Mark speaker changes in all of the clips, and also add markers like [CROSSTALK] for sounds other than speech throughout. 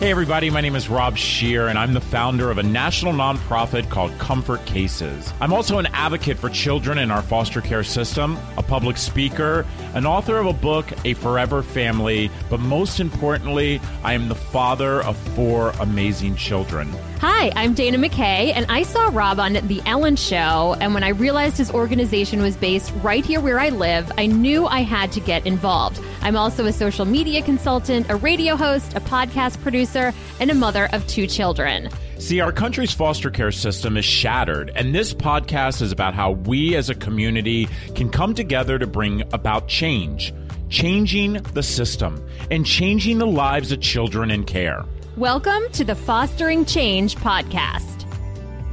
Speaker 1: Hey, everybody, my name is Rob Scheer, and I'm the founder of a national nonprofit called Comfort Cases. I'm also an advocate for children in our foster care system, a public speaker, an author of a book, A Forever Family, but most importantly, I am the father of four amazing children.
Speaker 2: Hi, I'm Dana McKay, and I saw Rob on The Ellen Show. And when I realized his organization was based right here where I live, I knew I had to get involved. I'm also a social media consultant, a radio host, a podcast producer, and a mother of two children.
Speaker 1: See, our country's foster care system is shattered, and this podcast is about how we as a community can come together to bring about change, changing the system, and changing the lives of children in care.
Speaker 2: Welcome to the Fostering Change podcast.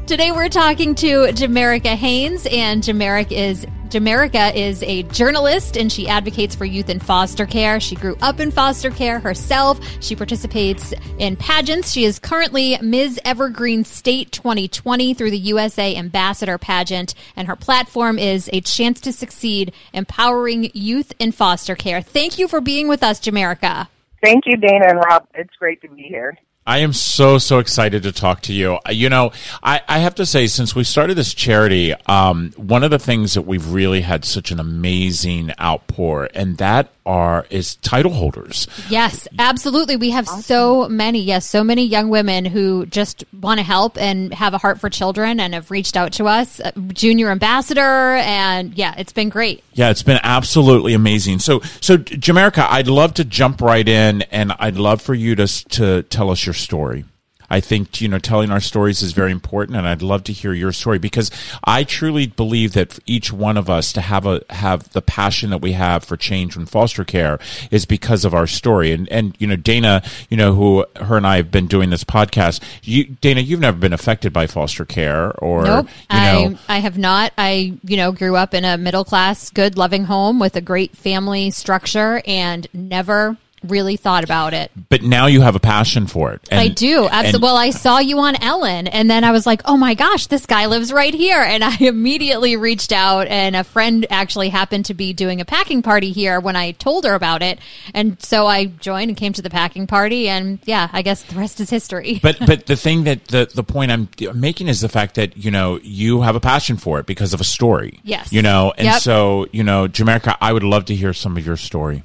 Speaker 2: Today we're talking to Jamerica Haynes, and Jamerica is Jamerica is a journalist and she advocates for youth in foster care. She grew up in foster care herself. She participates in pageants. She is currently Ms. Evergreen State 2020 through the USA Ambassador pageant, and her platform is A Chance to Succeed, empowering youth in foster care. Thank you for being with us, Jamerica.
Speaker 3: Thank you, Dana and Rob. It's great to be here.
Speaker 1: I am so so excited to talk to you. Uh, you know, I, I have to say, since we started this charity, um, one of the things that we've really had such an amazing outpour, and that are is title holders.
Speaker 2: Yes, absolutely. We have awesome. so many, yes, so many young women who just want to help and have a heart for children and have reached out to us, uh, junior ambassador, and yeah, it's been great.
Speaker 1: Yeah, it's been absolutely amazing. So, so Jamerica, I'd love to jump right in, and I'd love for you to to tell us your story. I think, you know, telling our stories is very important and I'd love to hear your story because I truly believe that for each one of us to have a, have the passion that we have for change in foster care is because of our story. And, and, you know, Dana, you know, who her and I have been doing this podcast, you, Dana, you've never been affected by foster care or,
Speaker 2: nope,
Speaker 1: you know.
Speaker 2: I, I have not. I, you know, grew up in a middle class, good, loving home with a great family structure and never really thought about it.
Speaker 1: But now you have a passion for it.
Speaker 2: And, I do. Absolutely. well, I saw you on Ellen and then I was like, oh my gosh, this guy lives right here. And I [LAUGHS] immediately reached out and a friend actually happened to be doing a packing party here when I told her about it. And so I joined and came to the packing party and yeah, I guess the rest is history.
Speaker 1: but, [LAUGHS] but the thing that the, the point I'm making is the fact that, you know, you have a passion for it because of a story.
Speaker 2: Yes.
Speaker 1: You know, and yep. so, you know, Jamerica, I would love to hear some of your story.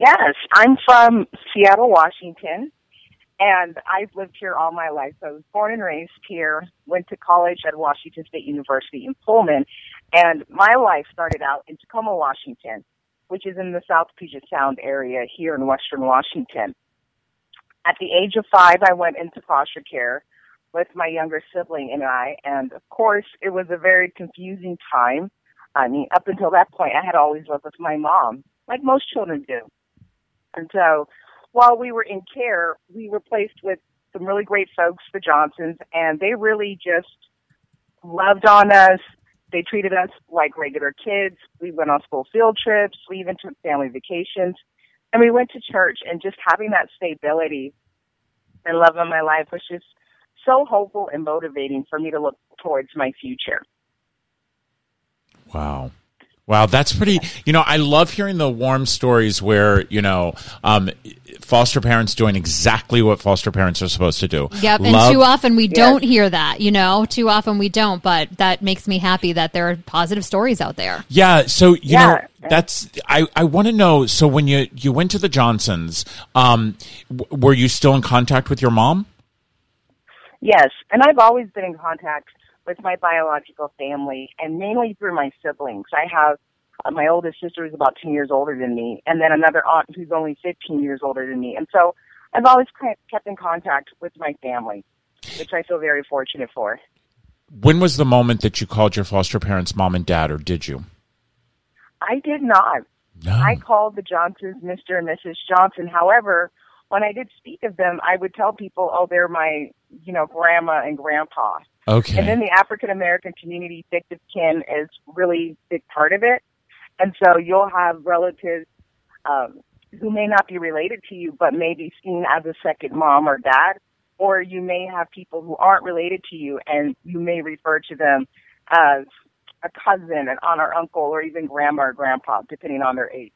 Speaker 3: Yes, I'm from Seattle, Washington, and I've lived here all my life. I was born and raised here, went to college at Washington State University in Pullman, and my life started out in Tacoma, Washington, which is in the South Puget Sound area here in Western Washington. At the age of five, I went into foster care with my younger sibling and I, and of course, it was a very confusing time. I mean, up until that point, I had always lived with my mom, like most children do. And so while we were in care, we were placed with some really great folks, the Johnsons, and they really just loved on us. They treated us like regular kids. We went on school field trips. We even took family vacations. And we went to church and just having that stability and love in my life was just so hopeful and motivating for me to look towards my future.
Speaker 1: Wow. Wow, that's pretty. You know, I love hearing the warm stories where you know um, foster parents doing exactly what foster parents are supposed to do.
Speaker 2: Yep, love, and too often we don't hear that. You know, too often we don't. But that makes me happy that there are positive stories out there.
Speaker 1: Yeah. So you yeah. know, that's I. I want to know. So when you you went to the Johnsons, um, w- were you still in contact with your mom?
Speaker 3: Yes, and I've always been in contact with my biological family and mainly through my siblings. I have uh, my oldest sister is about 10 years older than me and then another aunt who's only 15 years older than me. And so I've always kept in contact with my family, which I feel very fortunate for.
Speaker 1: When was the moment that you called your foster parents mom and dad or did you?
Speaker 3: I did not. No. I called the Johnsons Mr. and Mrs. Johnson. However, when I did speak of them, I would tell people, "Oh, they're my, you know, grandma and grandpa."
Speaker 1: Okay.
Speaker 3: And then the African American community, fictive kin, is really big part of it. And so you'll have relatives um, who may not be related to you, but may be seen as a second mom or dad. Or you may have people who aren't related to you, and you may refer to them as a cousin, an aunt or uncle, or even grandma or grandpa, depending on their age.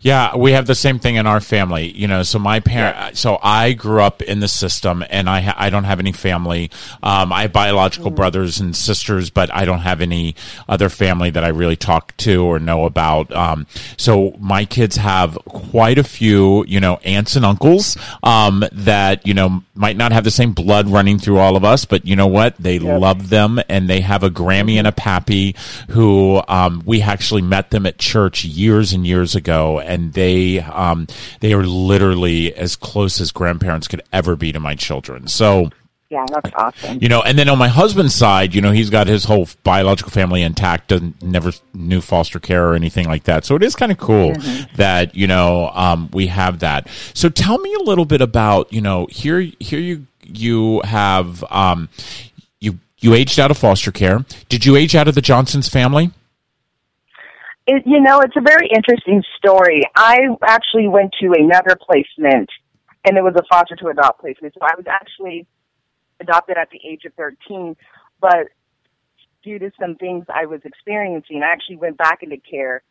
Speaker 1: Yeah, we have the same thing in our family. You know, so my parent, yeah. so I grew up in the system, and I ha- I don't have any family. Um, I have biological mm. brothers and sisters, but I don't have any other family that I really talk to or know about. Um, so my kids have quite a few, you know, aunts and uncles um, that you know might not have the same blood running through all of us, but you know what? They yep. love them, and they have a Grammy and a Pappy who um, we actually met them at church years and years ago, and they um, they are literally as close as grandparents could ever be to my children. So.
Speaker 3: Yeah, that's awesome.
Speaker 1: You know, and then on my husband's side, you know, he's got his whole biological family intact, doesn't never knew foster care or anything like that. So it is kind of cool mm-hmm. that you know um, we have that. So tell me a little bit about you know here here you you have um, you aged out of foster care. Did you age out of the Johnson's family?
Speaker 3: It, you know, it's a very interesting story. I actually went to another placement, and it was a foster to adopt placement. So I was actually adopted at the age of 13, but due to some things I was experiencing, I actually went back into care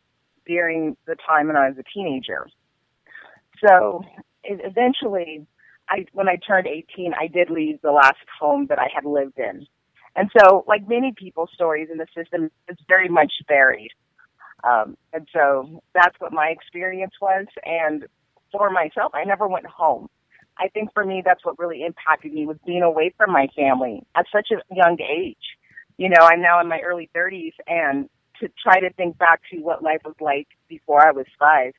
Speaker 3: during the time when I was a teenager. So eventually, I, when I turned 18, I did leave the last home that I had lived in. And so, like many people's stories in the system, it's very much varied. Um, and so that's what my experience was. And for myself, I never went home. I think for me, that's what really impacted me was being away from my family at such a young age. You know, I'm now in my early 30s, and to try to think back to what life was like before I was five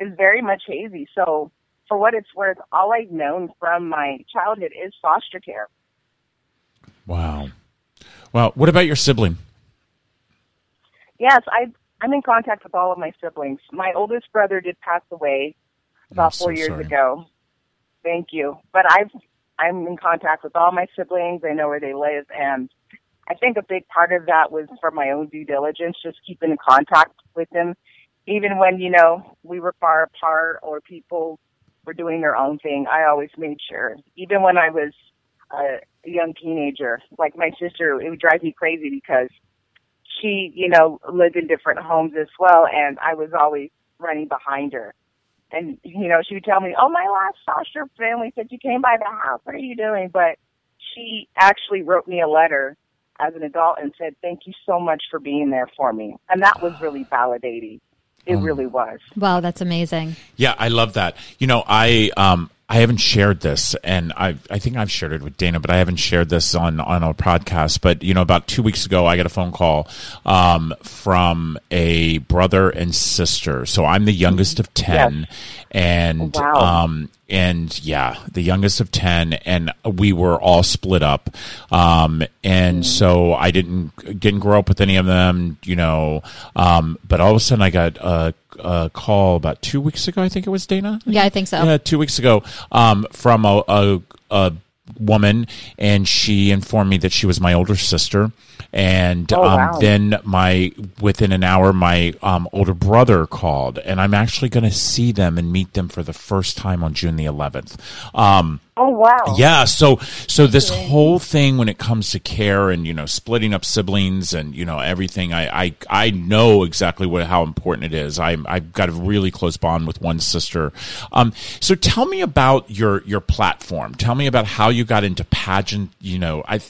Speaker 3: is very much hazy. So, for what it's worth, all I've known from my childhood is foster care.
Speaker 1: Wow. Well, what about your sibling?
Speaker 3: Yes, I I'm in contact with all of my siblings. My oldest brother did pass away about four years sorry. ago. Thank you. But I've I'm in contact with all my siblings. I know where they live, and I think a big part of that was for my own due diligence, just keeping in contact with them, even when you know we were far apart or people were doing their own thing. I always made sure, even when I was a young teenager. Like my sister, it would drive me crazy because she, you know, lived in different homes as well, and I was always running behind her. And you know, she would tell me, "Oh, my last foster family said you came by the house. What are you doing?" But she actually wrote me a letter as an adult and said, "Thank you so much for being there for me," and that was really validating. It um, really was.
Speaker 2: Wow, that's amazing.
Speaker 1: Yeah, I love that. You know, I um I haven't shared this, and I I think I've shared it with Dana, but I haven't shared this on on a podcast. But you know, about two weeks ago, I got a phone call um, from a brother and sister. So I'm the youngest of ten, yes. and wow. um, and yeah, the youngest of 10 and we were all split up. Um, and mm. so I didn't, didn't grow up with any of them, you know, um, but all of a sudden I got a, a call about two weeks ago. I think it was Dana.
Speaker 2: Yeah, I think so.
Speaker 1: Yeah, two weeks ago, um, from a, a, a woman and she informed me that she was my older sister and oh, um, wow. then my within an hour my um, older brother called and i'm actually going to see them and meet them for the first time on june the 11th um,
Speaker 3: Oh wow.
Speaker 1: Yeah, so so this whole thing when it comes to care and you know splitting up siblings and you know everything I I, I know exactly what how important it is. I I've got a really close bond with one sister. Um so tell me about your your platform. Tell me about how you got into pageant, you know. I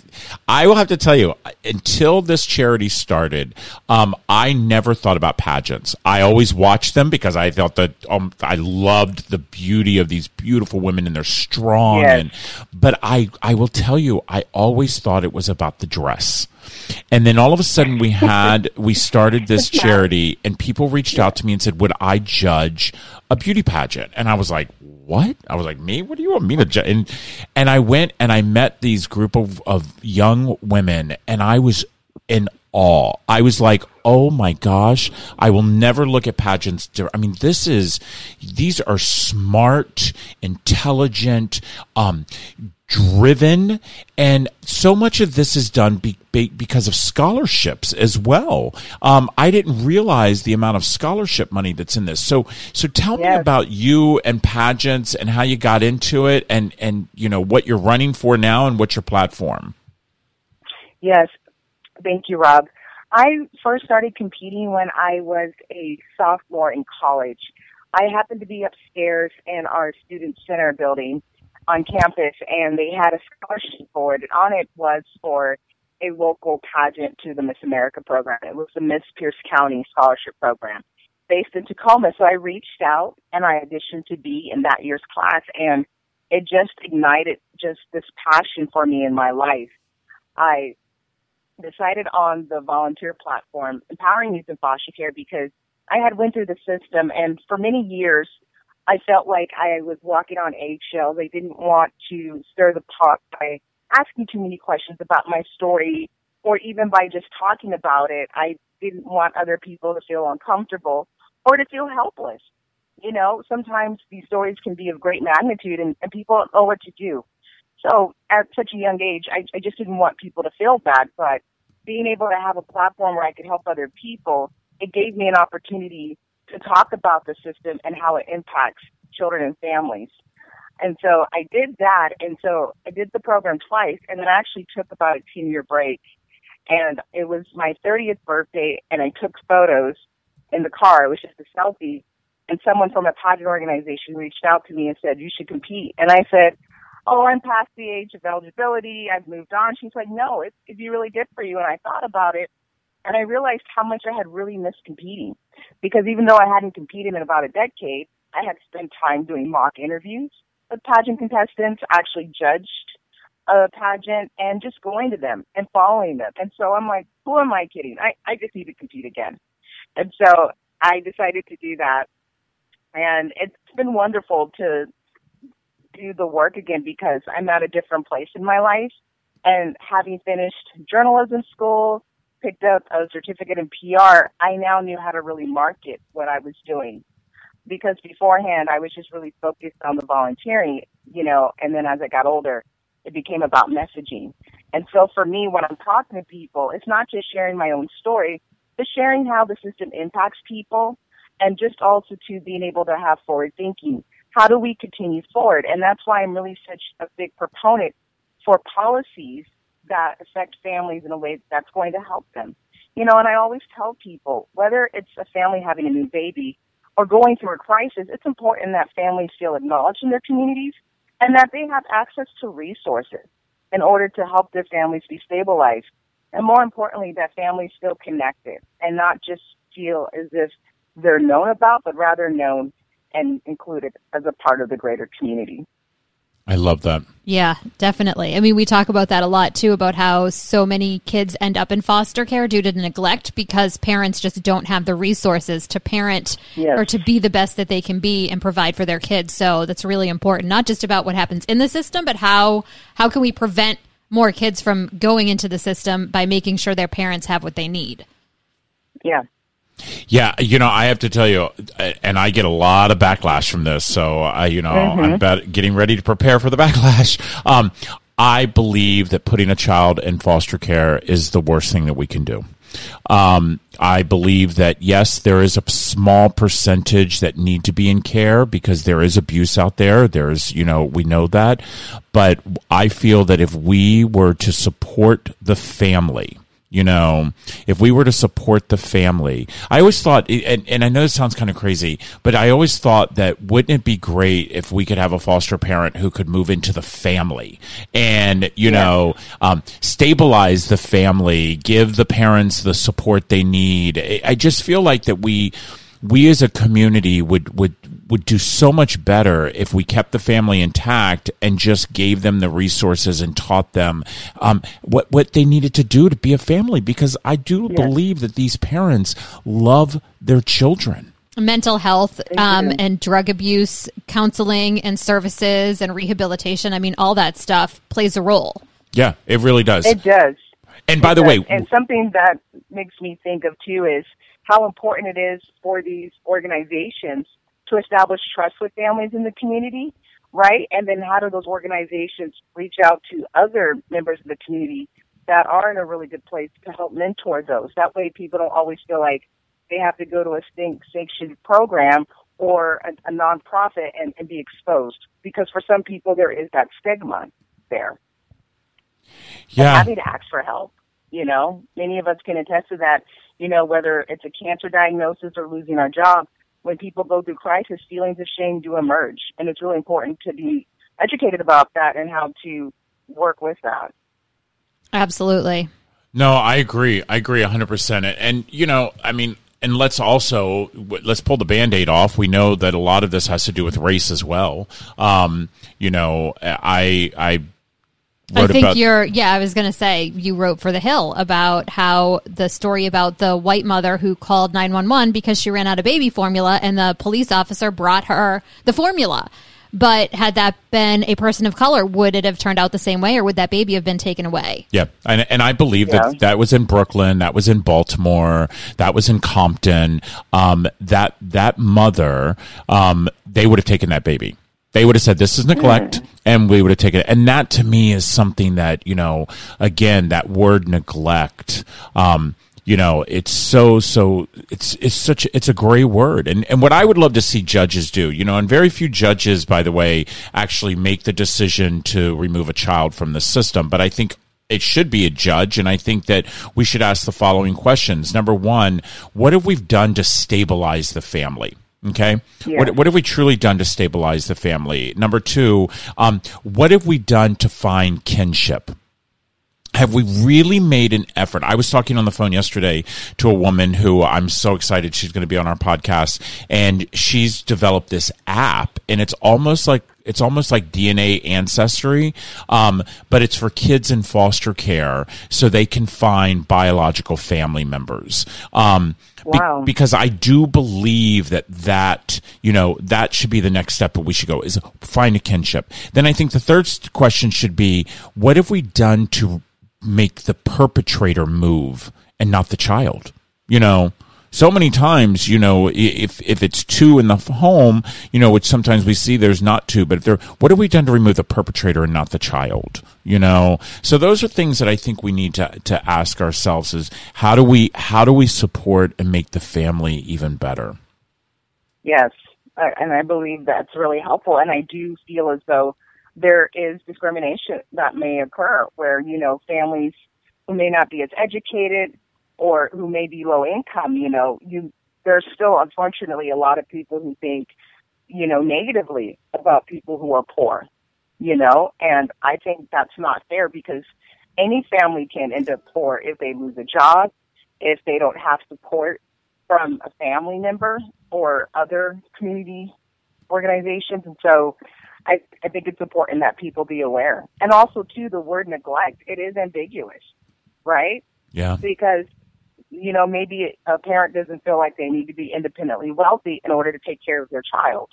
Speaker 1: I will have to tell you until this charity started, um I never thought about pageants. I always watched them because I felt that um I loved the beauty of these beautiful women and their strong yes. and but I I will tell you I always thought it was about the dress. And then all of a sudden we had [LAUGHS] we started this charity and people reached out to me and said, "Would I judge a beauty pageant?" And I was like, "What?" I was like, "Me? What do you want me to judge?" And and I went and I met these group of of young women and I was in awe. I was like, oh my gosh, I will never look at pageants. I mean, this is, these are smart, intelligent, um, driven and so much of this is done be, be, because of scholarships as well um, i didn't realize the amount of scholarship money that's in this so so tell yes. me about you and pageants and how you got into it and and you know what you're running for now and what's your platform
Speaker 3: yes Thank you, Rob. I first started competing when I was a sophomore in college. I happened to be upstairs in our student center building on campus and they had a scholarship board and on it was for a local pageant to the Miss America program. It was the Miss Pierce County Scholarship Program based in Tacoma. So I reached out and I auditioned to be in that year's class and it just ignited just this passion for me in my life. I decided on the volunteer platform, empowering youth in foster care because I had went through the system and for many years I felt like I was walking on eggshells. I didn't want to stir the pot by asking too many questions about my story or even by just talking about it. I didn't want other people to feel uncomfortable or to feel helpless. You know, sometimes these stories can be of great magnitude and, and people don't know what to do. So at such a young age, I, I just didn't want people to feel bad, but being able to have a platform where I could help other people, it gave me an opportunity to talk about the system and how it impacts children and families. And so I did that. And so I did the program twice and then I actually took about a 10 year break. And it was my 30th birthday and I took photos in the car. It was just a selfie. And someone from a pageant organization reached out to me and said, you should compete. And I said, oh, I'm past the age of eligibility. I've moved on. She's like, no, it, it'd be really good for you. And I thought about it and I realized how much I had really missed competing because even though I hadn't competed in about a decade, I had spent time doing mock interviews with pageant contestants, actually judged a pageant and just going to them and following them. And so I'm like, who am I kidding? I, I just need to compete again. And so I decided to do that. And it's been wonderful to do the work again because I'm at a different place in my life. And having finished journalism school, picked up a certificate in PR, I now knew how to really market what I was doing. Because beforehand, I was just really focused on the volunteering, you know, and then as I got older, it became about messaging. And so for me, when I'm talking to people, it's not just sharing my own story, but sharing how the system impacts people and just also to being able to have forward thinking. How do we continue forward? And that's why I'm really such a big proponent for policies that affect families in a way that's going to help them. You know, and I always tell people, whether it's a family having a new baby or going through a crisis, it's important that families feel acknowledged in their communities and that they have access to resources in order to help their families be stabilized. And more importantly, that families feel connected and not just feel as if they're known about, but rather known and included as a part of the greater community.
Speaker 1: I love that.
Speaker 2: Yeah, definitely. I mean, we talk about that a lot too about how so many kids end up in foster care due to neglect because parents just don't have the resources to parent yes. or to be the best that they can be and provide for their kids. So that's really important, not just about what happens in the system, but how how can we prevent more kids from going into the system by making sure their parents have what they need.
Speaker 3: Yeah,
Speaker 1: yeah, you know, I have to tell you, and I get a lot of backlash from this. So, I, you know, mm-hmm. I'm about getting ready to prepare for the [LAUGHS] backlash. Um, I believe that putting a child in foster care is the worst thing that we can do. Um, I believe that yes, there is a small percentage that need to be in care because there is abuse out there. There's, you know, we know that. But I feel that if we were to support the family, you know, if we were to support the family, I always thought, and, and I know this sounds kind of crazy, but I always thought that wouldn't it be great if we could have a foster parent who could move into the family and, you yeah. know, um, stabilize the family, give the parents the support they need. I just feel like that we, we as a community would would would do so much better if we kept the family intact and just gave them the resources and taught them um, what what they needed to do to be a family. Because I do yes. believe that these parents love their children.
Speaker 2: Mental health um, and drug abuse counseling and services and rehabilitation. I mean, all that stuff plays a role.
Speaker 1: Yeah, it really does.
Speaker 3: It does.
Speaker 1: And by it the
Speaker 3: does.
Speaker 1: way,
Speaker 3: and something that makes me think of too is how important it is for these organizations to establish trust with families in the community, right? And then how do those organizations reach out to other members of the community that are in a really good place to help mentor those? That way people don't always feel like they have to go to a stink sanctioned program or a, a nonprofit and, and be exposed. Because for some people there is that stigma there.
Speaker 1: Yeah.
Speaker 3: And having to ask for help You know, many of us can attest to that. You know, whether it's a cancer diagnosis or losing our job, when people go through crisis, feelings of shame do emerge. And it's really important to be educated about that and how to work with that.
Speaker 2: Absolutely.
Speaker 1: No, I agree. I agree 100%. And, and you know, I mean, and let's also let's pull the band-aid off we know that a lot of this has to do with race as well um, you know i i
Speaker 2: I think about- you're, yeah, I was going to say you wrote for The Hill about how the story about the white mother who called 911 because she ran out of baby formula and the police officer brought her the formula. But had that been a person of color, would it have turned out the same way, or would that baby have been taken away?
Speaker 1: Yeah, and, and I believe yeah. that that was in Brooklyn, that was in Baltimore, that was in Compton. Um, that that mother, um, they would have taken that baby. They would have said this is neglect, mm. and we would have taken it. And that to me is something that you know, again, that word neglect. Um, you know it's so so it's it's such it's a gray word and and what i would love to see judges do you know and very few judges by the way actually make the decision to remove a child from the system but i think it should be a judge and i think that we should ask the following questions number one what have we done to stabilize the family Okay. Yeah. What, what have we truly done to stabilize the family? Number two, um, what have we done to find kinship? have we really made an effort? I was talking on the phone yesterday to a woman who I'm so excited she's going to be on our podcast and she's developed this app and it's almost like it's almost like DNA ancestry, um, but it's for kids in foster care so they can find biological family members. Um,
Speaker 3: wow.
Speaker 1: Be- because I do believe that that, you know, that should be the next step that we should go is find a kinship. Then I think the third question should be, what have we done to make the perpetrator move and not the child. You know, so many times, you know, if if it's two in the home, you know, which sometimes we see there's not two, but if there, what have we done to remove the perpetrator and not the child? You know, so those are things that I think we need to to ask ourselves: is how do we how do we support and make the family even better?
Speaker 3: Yes, and I believe that's really helpful, and I do feel as though there is discrimination that may occur where, you know, families who may not be as educated or who may be low income, you know, you there's still unfortunately a lot of people who think, you know, negatively about people who are poor, you know, and I think that's not fair because any family can end up poor if they lose a job, if they don't have support from a family member or other community organizations. And so I, I think it's important that people be aware. And also, too, the word neglect, it is ambiguous, right?
Speaker 1: Yeah.
Speaker 3: Because, you know, maybe a parent doesn't feel like they need to be independently wealthy in order to take care of their child,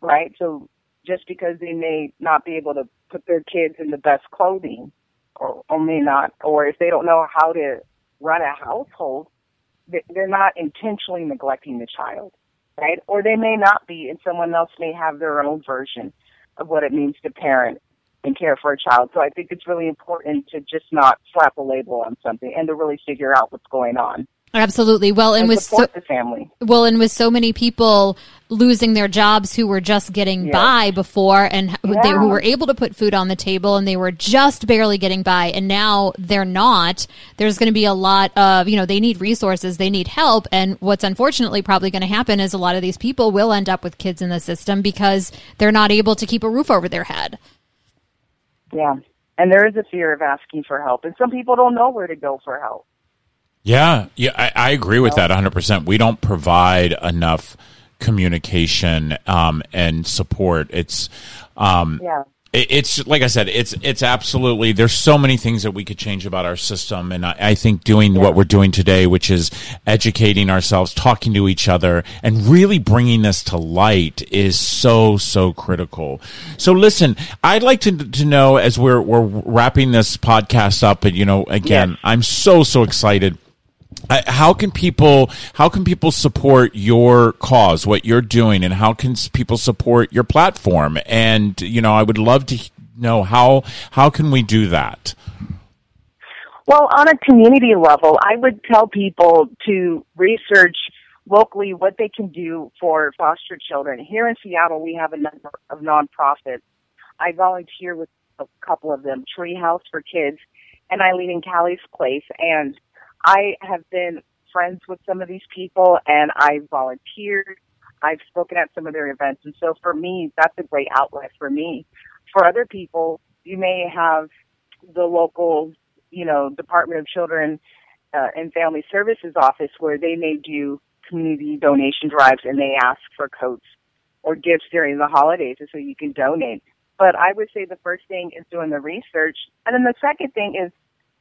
Speaker 3: right? So just because they may not be able to put their kids in the best clothing or, or may not, or if they don't know how to run a household, they're not intentionally neglecting the child, right? Or they may not be, and someone else may have their own version of what it means to parent and care for a child. So I think it's really important to just not slap a label on something and to really figure out what's going on.
Speaker 2: Absolutely. Well, and,
Speaker 3: and
Speaker 2: with
Speaker 3: so, the family.
Speaker 2: Well, and with so many people losing their jobs who were just getting yes. by before and yeah. they, who were able to put food on the table and they were just barely getting by and now they're not. There's going to be a lot of, you know, they need resources, they need help. And what's unfortunately probably going to happen is a lot of these people will end up with kids in the system because they're not able to keep a roof over their head.
Speaker 3: Yeah. And there is a fear of asking for help. And some people don't know where to go for help.
Speaker 1: Yeah, yeah, I, I agree with that 100%. We don't provide enough communication um, and support. It's um,
Speaker 3: yeah.
Speaker 1: It's like I said, it's it's absolutely. There's so many things that we could change about our system, and I, I think doing yeah. what we're doing today, which is educating ourselves, talking to each other, and really bringing this to light, is so so critical. So, listen, I'd like to to know as we're we're wrapping this podcast up, and you know, again, yes. I'm so so excited how can people how can people support your cause what you're doing and how can people support your platform? And you know i would love to know how how can we do that?
Speaker 3: Well on a community level i would tell people to research locally what they can do for foster children. Here in seattle we have a number of nonprofits. I volunteer with a couple of them treehouse for kids and I lead in Callie's Place. And I have been friends with some of these people, and I volunteered. I've spoken at some of their events, and so for me, that's a great outlet for me. For other people, you may have the local, you know, Department of Children uh, and Family Services office where they may do community donation drives and they ask for coats or gifts during the holidays so you can donate. But I would say the first thing is doing the research. And then the second thing is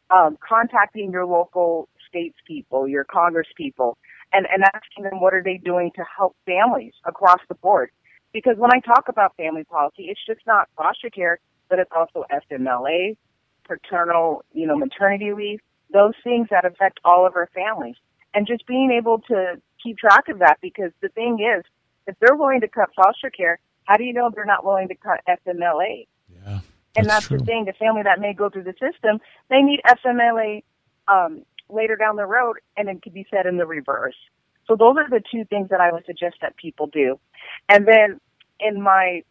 Speaker 3: um, contacting your local states people, your Congress people, and, and asking them what are they doing to help families across the board. Because when I talk about family policy, it's just not foster care, but it's also FMLA, paternal, you know, maternity leave, those things that affect all of our families. And just being able to keep track of that because the thing is, if they're willing to cut foster care, how do you know they're not willing to cut FMLA?
Speaker 1: Yeah.
Speaker 3: and that's
Speaker 1: true.
Speaker 3: the thing. The family that may go through the system, they need FMLA um, later down the road, and it could be said in the reverse. So those are the two things that I would suggest that people do. And then in my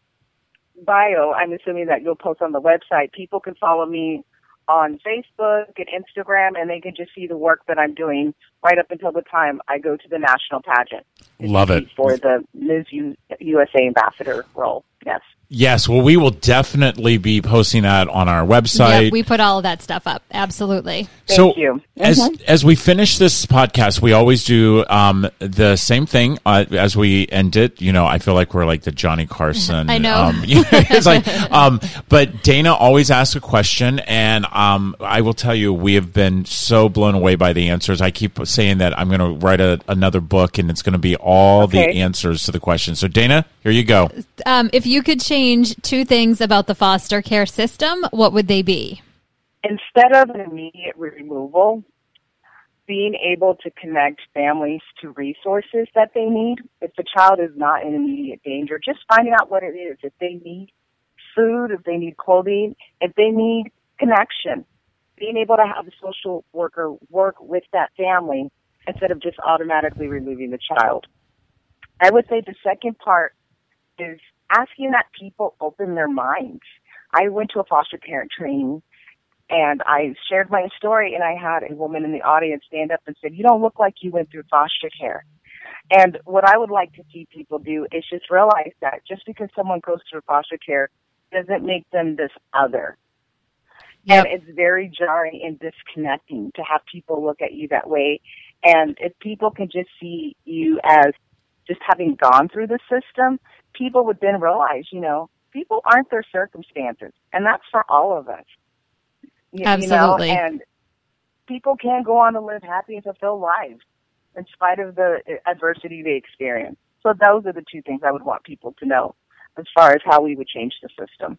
Speaker 3: bio, I'm assuming that you'll post on the website. People can follow me on Facebook and Instagram, and they can just see the work that I'm doing right up until the time I go to the national pageant.
Speaker 1: Love it.
Speaker 3: For the Ms. U- USA ambassador role. Yes.
Speaker 1: Yes, well, we will definitely be posting that on our website.
Speaker 2: Yep, we put all of that stuff up. Absolutely.
Speaker 3: Thank
Speaker 1: so
Speaker 3: you.
Speaker 1: as
Speaker 3: Mhm.
Speaker 1: as we finish this podcast, we always do um, the same thing uh, as we end it. You know, I feel like we're like the Johnny Carson. [LAUGHS]
Speaker 2: I know.
Speaker 1: Um, [LAUGHS] it's like, um, but Dana always asks a question, and um, I will tell you, we have been so blown away by the answers. I keep saying that I'm going to write a, another book, and it's going to be all the answers to the questions. So, Dana, here you go.
Speaker 2: Um, if you could change two things about the foster care system, what would they be?
Speaker 3: instead of an immediate removal, being able to connect families to resources that they need. If the child is not in immediate danger, just finding out what it is. If they need food, if they need clothing, if they need connection, being able to have a social worker work with that family instead of just automatically removing the child. I would say the second part is asking that people open their minds. I went to a foster parent training and I shared my story and I had a woman in the audience stand up and said, you don't look like you went through foster care. And what I would like to see people do is just realize that just because someone goes through foster care doesn't make them this other.
Speaker 2: Yep.
Speaker 3: And it's very jarring and disconnecting to have people look at you that way. And if people can just see you as just having gone through the system, people would then realize, you know, people aren't their circumstances. And that's for all of us. You,
Speaker 2: Absolutely.
Speaker 3: You know, and people can go on to live happy and fulfilled lives in spite of the uh, adversity they experience. So those are the two things I would want people to know as far as how we would change the system.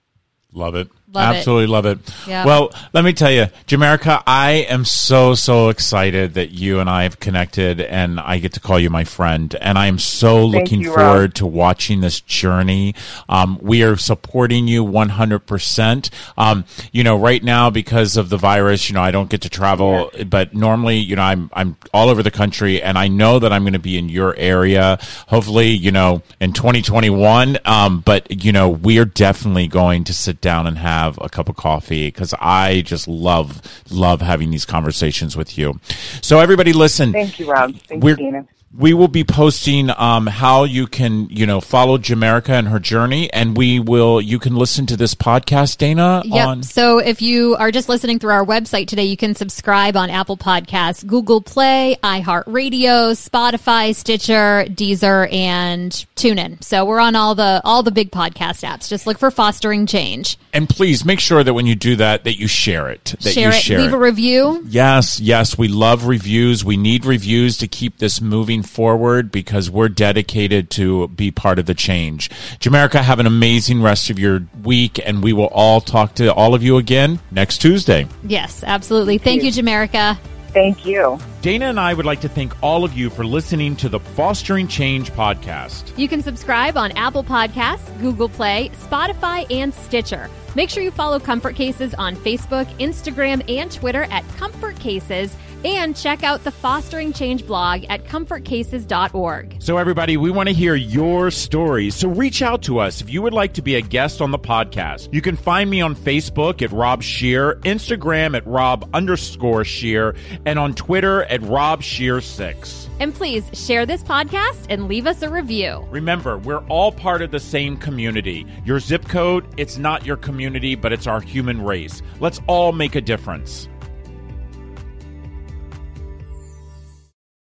Speaker 1: Love it.
Speaker 2: Love it.
Speaker 1: Absolutely love it.
Speaker 2: Yeah.
Speaker 1: Well, let me tell you, Jamerica, I am so, so excited that you and I have connected and I get to call you my friend. And I am so
Speaker 3: Thank
Speaker 1: looking
Speaker 3: you, Rob.
Speaker 1: forward to watching this journey. Um, we are supporting you 100%. Um, you know, right now, because of the virus, you know, I don't get to travel, but normally, you know, I'm, I'm all over the country and I know that I'm going to be in your area, hopefully, you know, in 2021. Um, but, you know, we are definitely going to sit down and have a cup of coffee because I just love, love having these conversations with you. So everybody listen.
Speaker 3: Thank you, Rob. Thank you, Dana.
Speaker 1: We will be posting um, how you can, you know, follow Jamerica and her journey, and we will. You can listen to this podcast, Dana.
Speaker 2: Yep.
Speaker 1: On
Speaker 2: So if you are just listening through our website today, you can subscribe on Apple Podcasts, Google Play, iHeartRadio, Spotify, Stitcher, Deezer, and TuneIn. So we're on all the all the big podcast apps. Just look for Fostering Change.
Speaker 1: and please make sure that when you do that, that you share it. That
Speaker 2: share
Speaker 1: you
Speaker 2: it.
Speaker 1: share
Speaker 2: Leave
Speaker 1: it.
Speaker 2: a review.
Speaker 1: Yes, yes, we love reviews. We need reviews to keep this moving forward because we're dedicated to be part of the change. Jamerica, have an amazing rest of your week, and we will all talk to all of you again next Tuesday.
Speaker 2: Yes, absolutely. Thank you, Jamerica.
Speaker 3: Thank you.
Speaker 1: Dana and I would like to thank all of you for listening to the Fostering Change podcast.
Speaker 2: You can subscribe on Apple Podcasts, Google Play, Spotify, and Stitcher. Make sure you follow Comfort Cases on Facebook, Instagram, and Twitter at Comfort Cases And check out the Fostering Change blog at comfortcases.org.
Speaker 1: So, everybody, we want to hear your stories. So, reach out to us if you would like to be a guest on the podcast. You can find me on Facebook at Rob Scheer, Instagram at Rob underscore Scheer, and on Twitter at Rob Scheer6.
Speaker 2: And please share this podcast and leave us a review.
Speaker 1: Remember, we're all part of the same community. Your zip code, it's not your community, but it's our human race. Let's all make a difference.